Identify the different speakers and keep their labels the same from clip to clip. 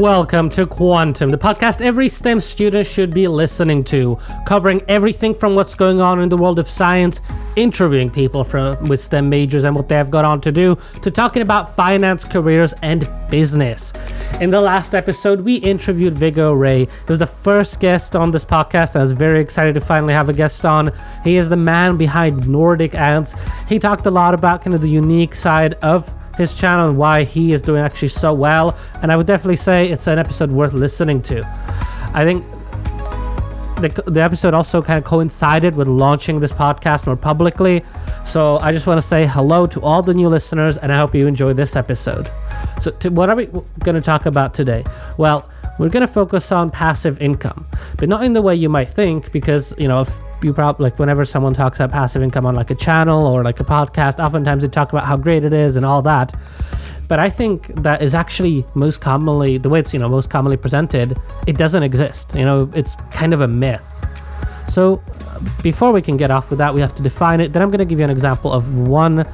Speaker 1: Welcome to Quantum, the podcast every STEM student should be listening to, covering everything from what's going on in the world of science, interviewing people from with STEM majors and what they've got on to do, to talking about finance, careers, and business. In the last episode, we interviewed Viggo Ray. He was the first guest on this podcast. I was very excited to finally have a guest on. He is the man behind Nordic Ants. He talked a lot about kind of the unique side of his channel and why he is doing actually so well. And I would definitely say it's an episode worth listening to. I think the, the episode also kind of coincided with launching this podcast more publicly. So I just want to say hello to all the new listeners and I hope you enjoy this episode. So, to, what are we going to talk about today? Well, we're going to focus on passive income, but not in the way you might think, because, you know, if you probably like whenever someone talks about passive income on like a channel or like a podcast, oftentimes they talk about how great it is and all that. But I think that is actually most commonly the way it's you know most commonly presented. It doesn't exist. You know, it's kind of a myth. So before we can get off with that, we have to define it. Then I'm going to give you an example of one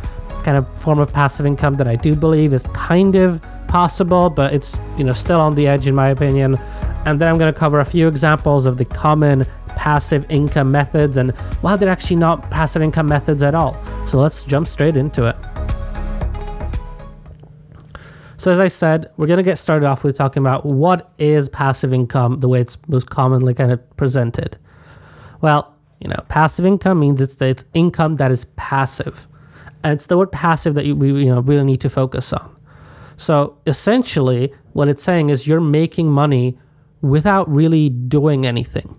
Speaker 1: kind of form of passive income that I do believe is kind of possible, but it's you know still on the edge in my opinion. And then I'm going to cover a few examples of the common passive income methods and why they're actually not passive income methods at all. So let's jump straight into it. So, as I said, we're going to get started off with talking about what is passive income, the way it's most commonly kind of presented. Well, you know, passive income means it's it's income that is passive. And it's the word passive that you, we you know really need to focus on. So essentially, what it's saying is you're making money without really doing anything.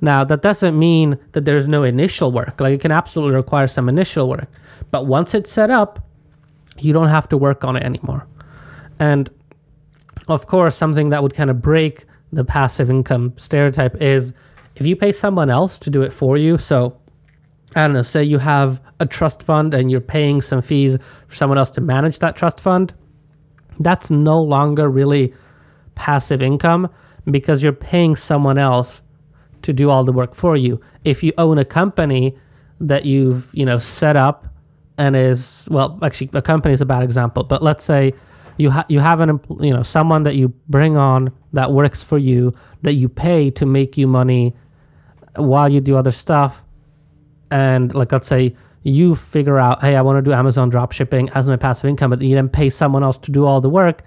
Speaker 1: Now, that doesn't mean that there's no initial work. Like it can absolutely require some initial work. But once it's set up, you don't have to work on it anymore. And of course, something that would kind of break the passive income stereotype is if you pay someone else to do it for you. So, I don't know, say you have a trust fund and you're paying some fees for someone else to manage that trust fund, that's no longer really passive income because you're paying someone else to do all the work for you. If you own a company that you've, you know, set up and is well, actually a company is a bad example, but let's say you ha- you have an you know someone that you bring on that works for you that you pay to make you money while you do other stuff and like let's say you figure out hey i want to do amazon dropshipping as my passive income but you then pay someone else to do all the work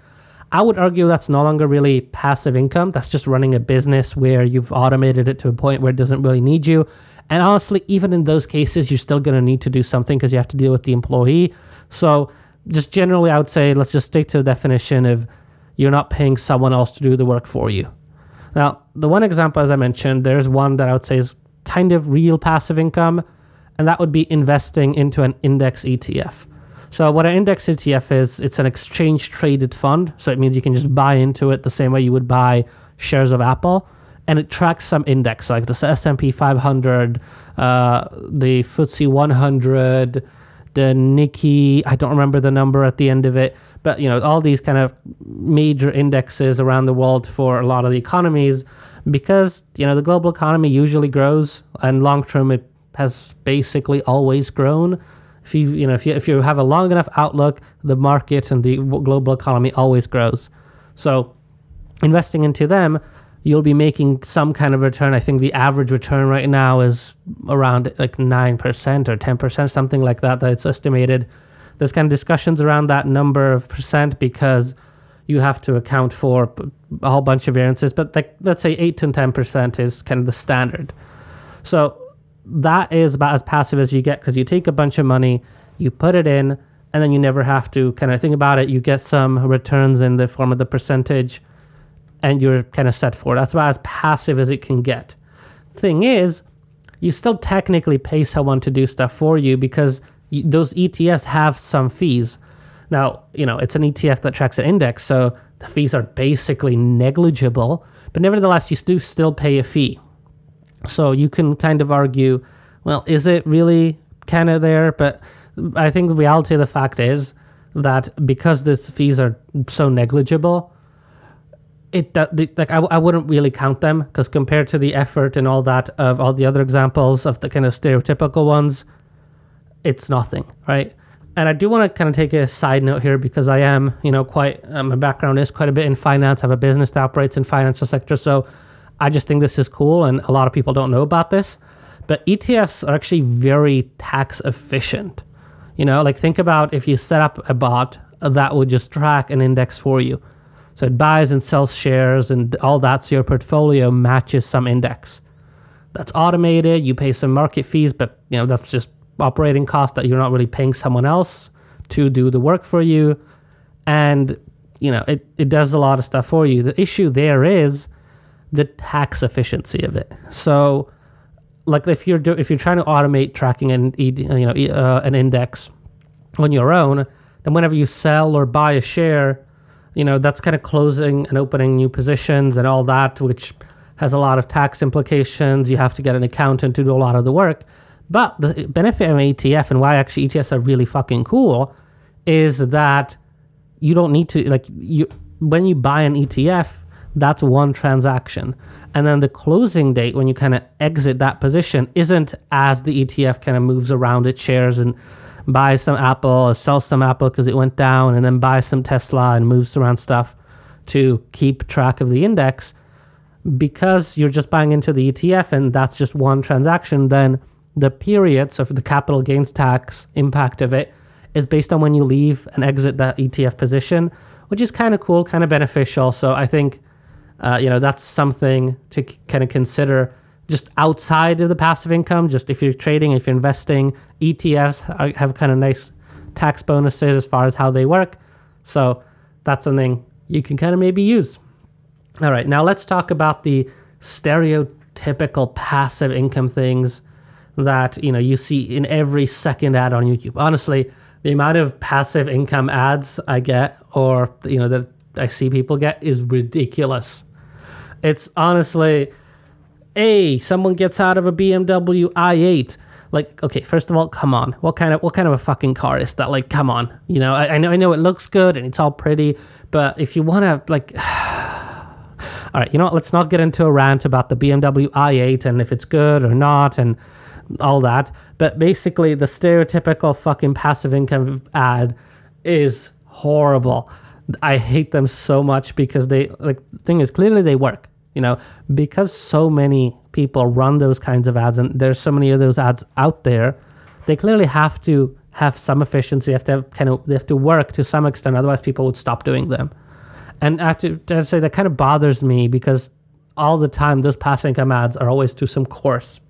Speaker 1: I would argue that's no longer really passive income. That's just running a business where you've automated it to a point where it doesn't really need you. And honestly, even in those cases, you're still going to need to do something because you have to deal with the employee. So, just generally, I would say let's just stick to the definition of you're not paying someone else to do the work for you. Now, the one example, as I mentioned, there's one that I would say is kind of real passive income, and that would be investing into an index ETF. So what an index ETF is, it's an exchange traded fund. So it means you can just buy into it the same way you would buy shares of Apple, and it tracks some index like the S&P 500, uh, the FTSE 100, the Nikkei. I don't remember the number at the end of it, but you know all these kind of major indexes around the world for a lot of the economies, because you know the global economy usually grows, and long term it has basically always grown if you you know if you if you have a long enough outlook, the market and the global economy always grows. So investing into them, you'll be making some kind of return. I think the average return right now is around like nine percent or ten percent, something like that. That it's estimated. There's kind of discussions around that number of percent because you have to account for a whole bunch of variances. But like let's say eight to ten percent is kind of the standard. So that is about as passive as you get because you take a bunch of money, you put it in, and then you never have to kind of think about it. You get some returns in the form of the percentage, and you're kind of set for it. That's about as passive as it can get. Thing is, you still technically pay someone to do stuff for you because those ETFs have some fees. Now, you know, it's an ETF that tracks an index, so the fees are basically negligible, but nevertheless, you do still pay a fee. So you can kind of argue, well, is it really kind of there? But I think the reality of the fact is that because the fees are so negligible, it that like I, I wouldn't really count them because compared to the effort and all that of all the other examples of the kind of stereotypical ones, it's nothing, right? and I do want to kind of take a side note here because I am, you know, quite uh, my background is quite a bit in finance. I have a business that operates in financial sector, so I just think this is cool, and a lot of people don't know about this. But ETFs are actually very tax efficient. You know, like think about if you set up a bot uh, that would just track an index for you. So it buys and sells shares and all that, so your portfolio matches some index. That's automated. You pay some market fees, but you know that's just operating cost that you're not really paying someone else to do the work for you. And you know it, it does a lot of stuff for you. The issue there is the tax efficiency of it. So like if you're do, if you're trying to automate tracking and you know uh, an index on your own, then whenever you sell or buy a share, you know that's kind of closing and opening new positions and all that, which has a lot of tax implications. You have to get an accountant to do a lot of the work. But the benefit of ETF and why actually ETFs are really fucking cool is that you don't need to like you when you buy an ETF, that's one transaction. And then the closing date, when you kind of exit that position, isn't as the ETF kind of moves around its shares and buys some Apple or sells some Apple because it went down and then buys some Tesla and moves around stuff to keep track of the index. Because you're just buying into the ETF and that's just one transaction, then the periods of the capital gains tax impact of it is based on when you leave and exit that ETF position, which is kind of cool, kind of beneficial. So I think uh, you know, that's something to c- kind of consider just outside of the passive income. Just if you're trading, if you're investing, ETFs are, have kind of nice tax bonuses as far as how they work. So that's something you can kind of maybe use. All right, now let's talk about the stereotypical passive income things that you know you see in every second ad on YouTube. Honestly, the amount of passive income ads I get, or you know that I see people get, is ridiculous. It's honestly, a someone gets out of a BMW i8. Like, okay, first of all, come on. What kind of what kind of a fucking car is that? Like, come on. You know, I, I know I know it looks good and it's all pretty, but if you want to like. all right, you know what? Let's not get into a rant about the BMW i8 and if it's good or not and all that. But basically, the stereotypical fucking passive income ad is horrible. I hate them so much because they like the thing is clearly they work you know, because so many people run those kinds of ads and there's so many of those ads out there, they clearly have to have some efficiency. They have to have kind of they have to work to some extent, otherwise people would stop doing them. And I have to, to say that kind of bothers me because all the time those passive income ads are always to some course.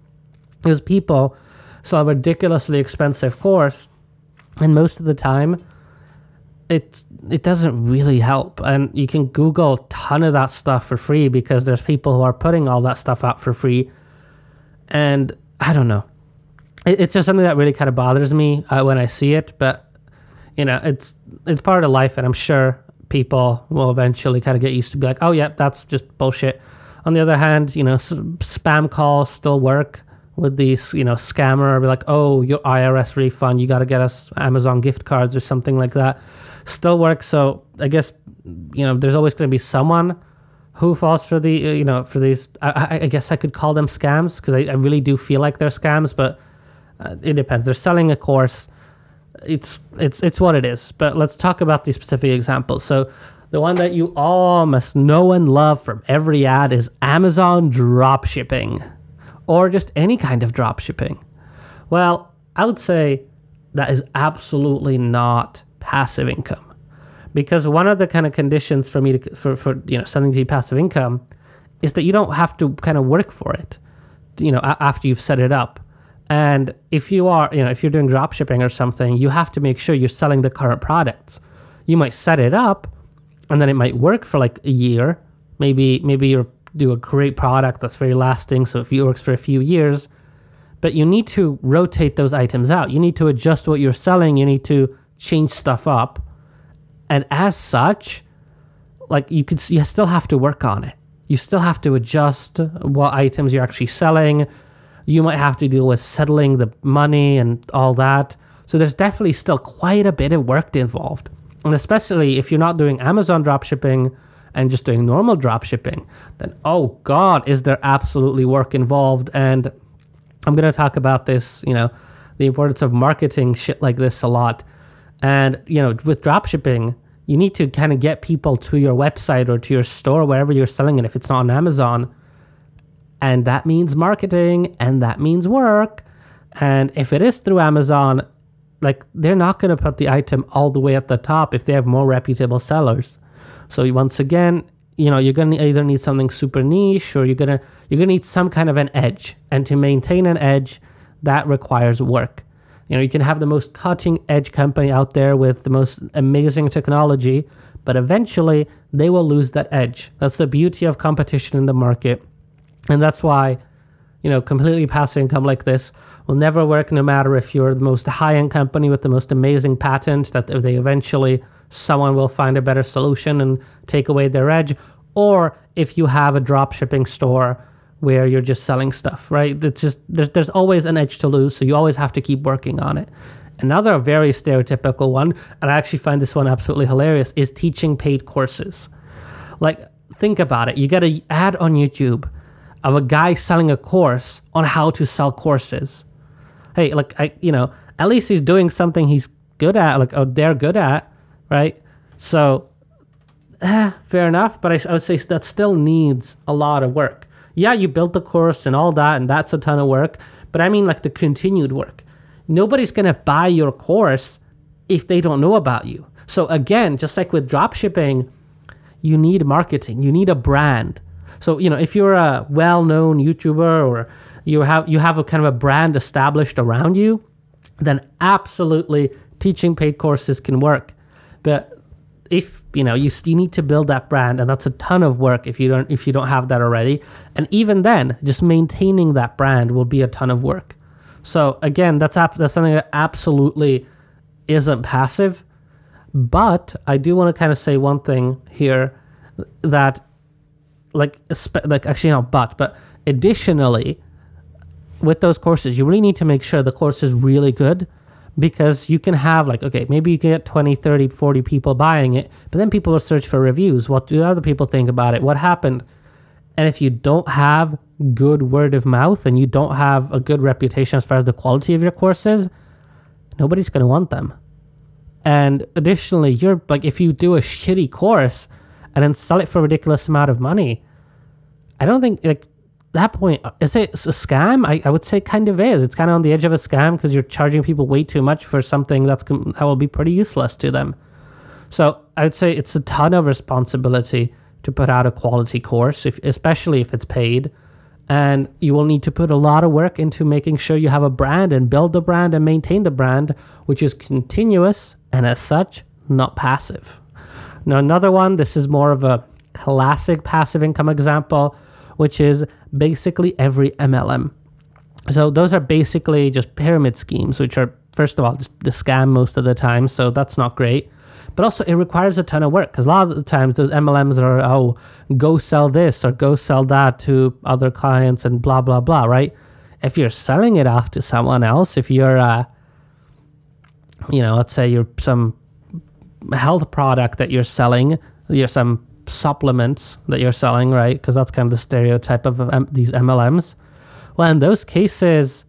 Speaker 1: Because people sell a ridiculously expensive course, and most of the time it it doesn't really help. And you can google a ton of that stuff for free because there's people who are putting all that stuff out for free. And i don't know. It, it's just something that really kind of bothers me uh, when i see it but you know it's it's part of life and i'm sure people will eventually kind of get used to be like oh yeah that's just bullshit. On the other hand you know s- spam calls still work with these you know scammer be like oh your irs refund you got to get us amazon gift cards or something like that still works. So I guess you know there's always going to be someone who falls for the uh, you know for these. I, I guess I could call them scams because I, I, really do feel like they're scams, but uh, it depends. They're selling a course. It's it's it's what it is. But let's talk about these specific examples. So the one that you all must know and love from every ad is Amazon drop shipping, or just any kind of drop shipping. Well, I would say that is absolutely not passive income. Because one of the kind of conditions for me to for, for you know something to be passive income is that you don't have to kind of work for it you know after you've set it up. And if you are you know if you're doing drop shipping or something you have to make sure you're selling the current products. You might set it up and then it might work for like a year. Maybe maybe you do a great product that's very lasting so if it works for a few years. But you need to rotate those items out. You need to adjust what you're selling. You need to change stuff up. And as such, like you could you still have to work on it. You still have to adjust what items you're actually selling. You might have to deal with settling the money and all that. So there's definitely still quite a bit of work involved. And especially if you're not doing Amazon dropshipping and just doing normal dropshipping, then oh god, is there absolutely work involved? And I'm going to talk about this, you know, the importance of marketing shit like this a lot And, you know, with dropshipping, you need to kind of get people to your website or to your store, wherever you're selling it, if it's not on Amazon. And that means marketing and that means work. And if it is through Amazon, like they're not going to put the item all the way at the top if they have more reputable sellers. So once again, you know, you're going to either need something super niche or you're going to you're going to need some kind of an edge. And to maintain an edge, that requires work. You know, you can have the most cutting edge company out there with the most amazing technology, but eventually they will lose that edge. That's the beauty of competition in the market. And that's why, you know, completely passive income like this will never work no matter if you're the most high end company with the most amazing patent that if they eventually someone will find a better solution and take away their edge, or if you have a drop shipping store where you're just selling stuff, right? It's just there's there's always an edge to lose, so you always have to keep working on it. Another very stereotypical one, and I actually find this one absolutely hilarious, is teaching paid courses. Like, think about it. You get an ad on YouTube of a guy selling a course on how to sell courses. Hey, like I, you know, at least he's doing something he's good at, like oh, they're good at, right? So, eh, fair enough. But I, I would say that still needs a lot of work yeah, you built the course and all that, and that's a ton of work. But I mean, like the continued work. Nobody's going to buy your course if they don't know about you. So, again, just like with dropshipping, you need marketing, you need a brand. So, you know, if you're a well known YouTuber or you have you have a kind of a brand established around you, then absolutely teaching paid courses can work. But if you know you, you need to build that brand and that's a ton of work if you don't if you don't have that already. And even then just maintaining that brand will be a ton of work. So again that's that's something that absolutely isn't passive. But i do want to kind of say one thing here that like like actually not but but additionally with those courses you really need to make sure the course is really good because you can have like okay maybe you can get 20 30 40 people buying it but then people will search for reviews. What do other people think about it? What happened? And if you don't have good word of mouth and you don't have a good reputation as far as the quality of your courses nobody's going to want them. And additionally you're like if you do a shitty course and then sell it for a ridiculous amount of money i don't think like that point, uh, is it a scam? I, I would say kind of is. It's kind of on the edge of a scam because you're charging people way too much for something that's that will be pretty useless to them. So I would say it's a ton of responsibility to put out a quality course, if, especially if it's paid. And you will need to put a lot of work into making sure you have a brand and build the brand and maintain the brand, which is continuous and as such, not passive. Now, another one, this is more of a classic passive income example, which is basically every MLM. So those are basically just pyramid schemes, which are first of all just the scam most of the time. So that's not great. But also it requires a ton of work because a lot of the times those MLMs are oh go sell this or go sell that to other clients and blah blah blah. Right? If you're selling it off to someone else, if you're uh, you know, let's say you're some health product that you're selling, you're some supplements that you're selling, right? Because that's kind of the stereotype of um, these MLMs. Well, in those cases,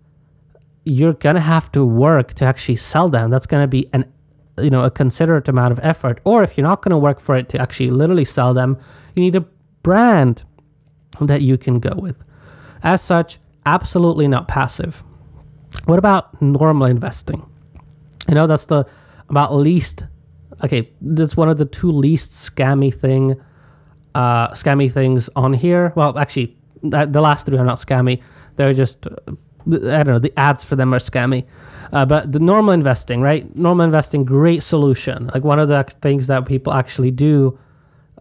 Speaker 1: you're gonna have to work to actually sell them. That's gonna be an you know a considerate amount of effort. Or if you're not gonna work for it to actually literally sell them, you need a brand that you can go with. As such, absolutely not passive. What about normal investing? You know, that's the about least okay, that's one of the two least scammy thing, uh, scammy things on here. Well, actually, the last three are not scammy. They're just, uh, I don't know, the ads for them are scammy. Uh, but the normal investing, right? Normal investing, great solution. Like one of the things that people actually do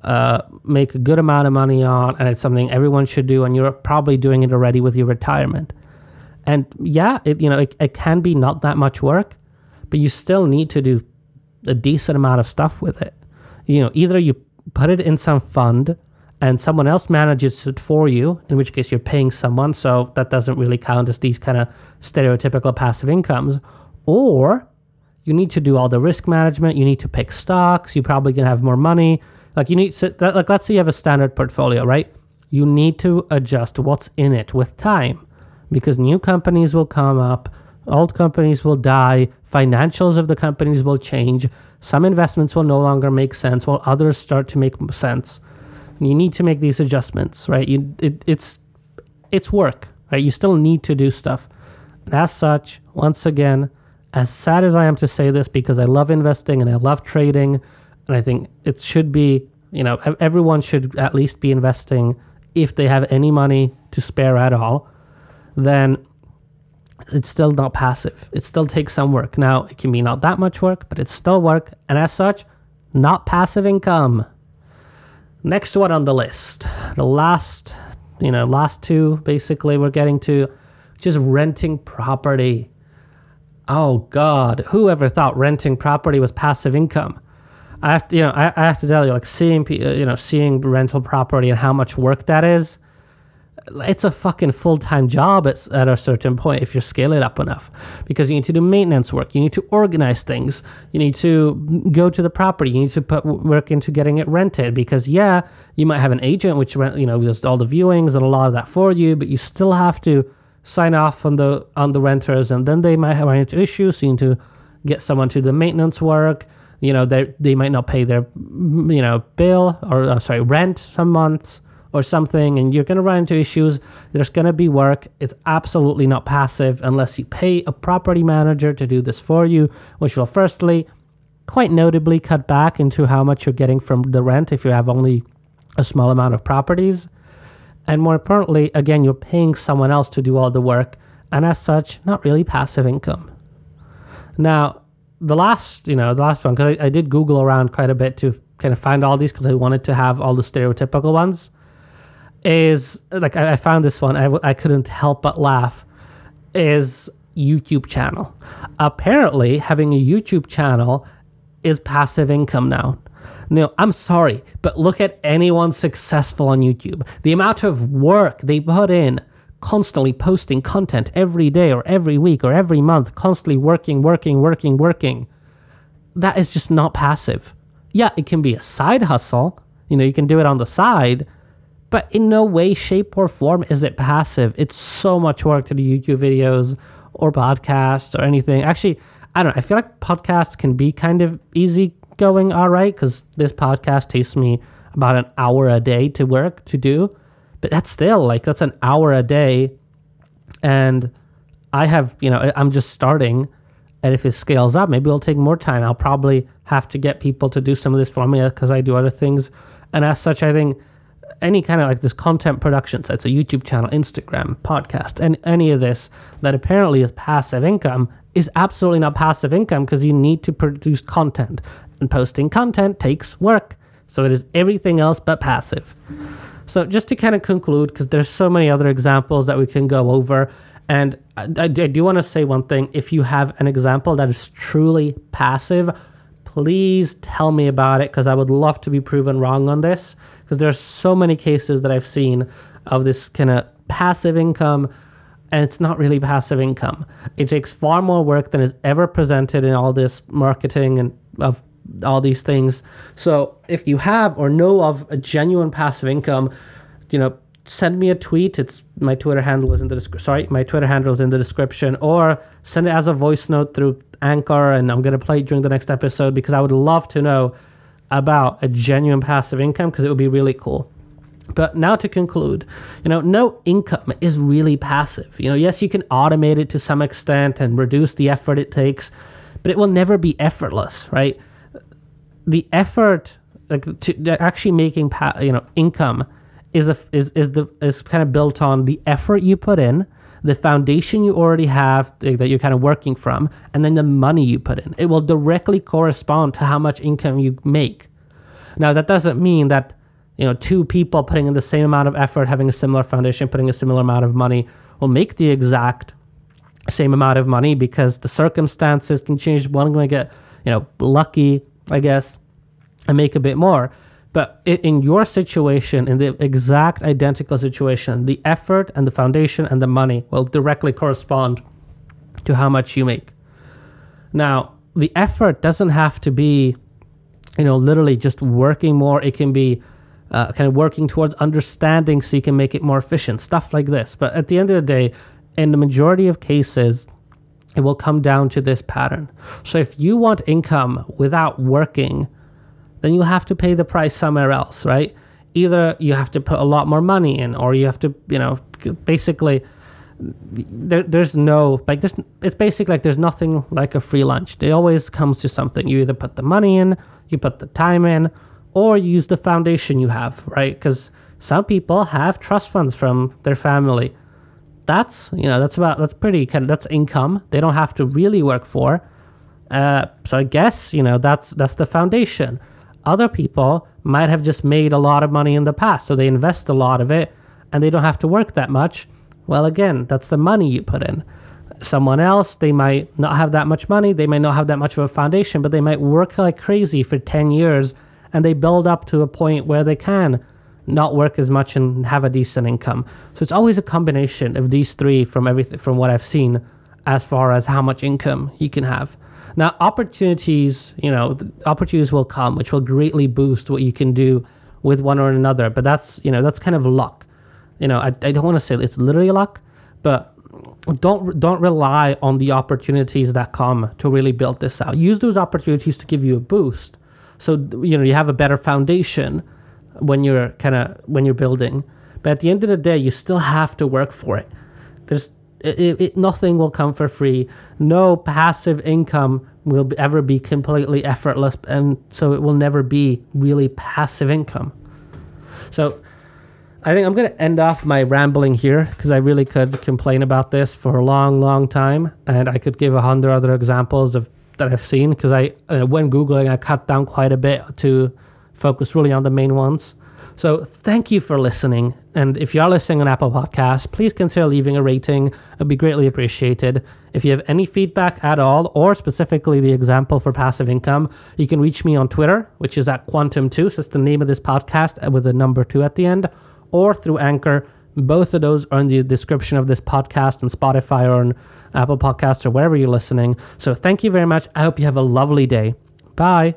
Speaker 1: uh, make a good amount of money on, and it's something everyone should do, and you're probably doing it already with your retirement. And yeah, it you know it, it can be not that much work, but you still need to do a decent amount of stuff with it. You know, either you put it in some fund and someone else manages it for you, in which case you're paying someone, so that doesn't really count as these kind of stereotypical passive incomes, or you need to do all the risk management, you need to pick stocks, you're probably going to have more money. Like you need to like let's say you have a standard portfolio, right? You need to adjust what's in it with time because new companies will come up, Old companies will die. Financials of the companies will change. Some investments will no longer make sense while others start to make sense. You need to make these adjustments, right? You, it, it's it's work, right? You still need to do stuff. And as such, once again, as sad as I am to say this because I love investing and I love trading, and I think it should be, you know, everyone should at least be investing if they have any money to spare at all, then it's still not passive. It still takes some work. Now, it can be not that much work, but it's still work. And as such, not passive income. Next one on the list, the last, you know, last two basically we're getting to just renting property. Oh God, who ever thought renting property was passive income? I have to, you know, I, I have to tell you, like seeing, you know, seeing rental property and how much work that is it's a fucking full time job at, at a certain point if you scale it up enough because you need to do maintenance work, you need to organize things, you need to go to the property, you need to put work into getting it rented because yeah, you might have an agent which you know does all the viewings and a lot of that for you, but you still have to sign off on the on the renters and then they might have into issues. So you need to get someone to the maintenance work. You know they they might not pay their you know bill or uh, sorry rent some months or something and you're going to run into issues. There's going to be work. It's absolutely not passive unless you pay a property manager to do this for you, which will firstly quite notably cut back into how much you're getting from the rent if you have only a small amount of properties. And more importantly, again, you're paying someone else to do all the work, and as such, not really passive income. Now, the last, you know, the last one, because I, I, did Google around quite a bit to kind of find all these because I wanted to have all the stereotypical ones is like I, I found this one. I, I couldn't help but laugh. Is YouTube channel. Apparently, having a YouTube channel is passive income now. Now, I'm sorry, but look at anyone successful on YouTube. The amount of work they put in constantly posting content every day or every week or every month, constantly working, working, working, working. That is just not passive. Yeah, it can be a side hustle. You know, you can do it on the side, but in no way, shape, or form is it passive. It's so much work to do YouTube videos or podcasts or anything. Actually, I don't know. I feel like podcasts can be kind of easy going, all right, because this podcast takes me about an hour a day to work to do. But that's still like, that's an hour a day. And I have, you know, I'm just starting. And if it scales up, maybe it'll take more time. I'll probably have to get people to do some of this for me because I do other things. And as such, I think any kind of like this content production sites, a YouTube channel, Instagram, podcast, and any of this that apparently is passive income is absolutely not passive income because you need to produce content. And posting content takes work. So it is everything else but passive. So just to kind of conclude, because there's so many other examples that we can go over. And I, I do want to say one thing. If you have an example that is truly passive, please tell me about it because I would love to be proven wrong on this because there's so many cases that I've seen of this kind of passive income and it's not really passive income. It takes far more work than is ever presented in all this marketing and of all these things. So if you have or know of a genuine passive income, you know, send me a tweet. It's my Twitter handle is in the description. Sorry, my Twitter handle is in the description, or send it as a voice note through Anchor, and I'm gonna play it during the next episode because I would love to know about a genuine passive income because it would be really cool. But now to conclude, you know, no income is really passive. You know, yes, you can automate it to some extent and reduce the effort it takes, but it will never be effortless, right? The effort, like to actually making, pa- you know, income is a, is is the is kind of built on the effort you put in, the foundation you already have that you're kind of working from, and then the money you put in. It will directly correspond to how much income you make. Now, that doesn't mean that you know two people putting in the same amount of effort, having a similar foundation, putting a similar amount of money will make the exact same amount of money because the circumstances can change. One going to get you know lucky, I guess, and make a bit more. But in your situation, in the exact identical situation, the effort and the foundation and the money will directly correspond to how much you make. Now, the effort doesn't have to be, you know, literally just working more. It can be uh, kind of working towards understanding so you can make it more efficient, stuff like this. But at the end of the day, in the majority of cases, it will come down to this pattern. So if you want income without working, then you'll have to pay the price somewhere else, right? Either you have to put a lot more money in, or you have to, you know, basically, there, there's no like this. It's basically like there's nothing like a free lunch. It always comes to something. You either put the money in, you put the time in, or you use the foundation you have, right? Because some people have trust funds from their family. That's you know that's about that's pretty kind of that's income they don't have to really work for. Uh, so I guess you know that's that's the foundation. Other people might have just made a lot of money in the past, so they invest a lot of it and they don't have to work that much. Well, again, that's the money you put in. Someone else, they might not have that much money, they might not have that much of a foundation, but they might work like crazy for 10 years and they build up to a point where they can not work as much and have a decent income. So it's always a combination of these three from everything from what I've seen as far as how much income you can have. Now, opportunities, you know, opportunities will come, which will greatly boost what you can do with one or another. But that's, you know, that's kind of luck. You know, I, I don't want to say it's literally luck, but don't don't rely on the opportunities that come to really build this out. Use those opportunities to give you a boost. So you know you have a better foundation when you're kind of when you're building. But at the end of the day, you still have to work for it. There's it, it, nothing will come for free. No passive income will ever be completely effortless, and so it will never be really passive income. So I think I'm going to end off my rambling here because I really could complain about this for a long, long time, and I could give a hundred other examples of that I've seen because I uh, when googling I cut down quite a bit to focus really on the main ones. So thank you for listening. And if you are listening on Apple Podcasts, please consider leaving a rating. It'd be greatly appreciated. If you have any feedback at all, or specifically the example for passive income, you can reach me on Twitter, which is at Quantum2. So it's the name of this podcast with a number two at the end, or through Anchor. Both of those are in the description of this podcast on Spotify or on Apple Podcasts or wherever you're listening. So thank you very much. I hope you have a lovely day. Bye.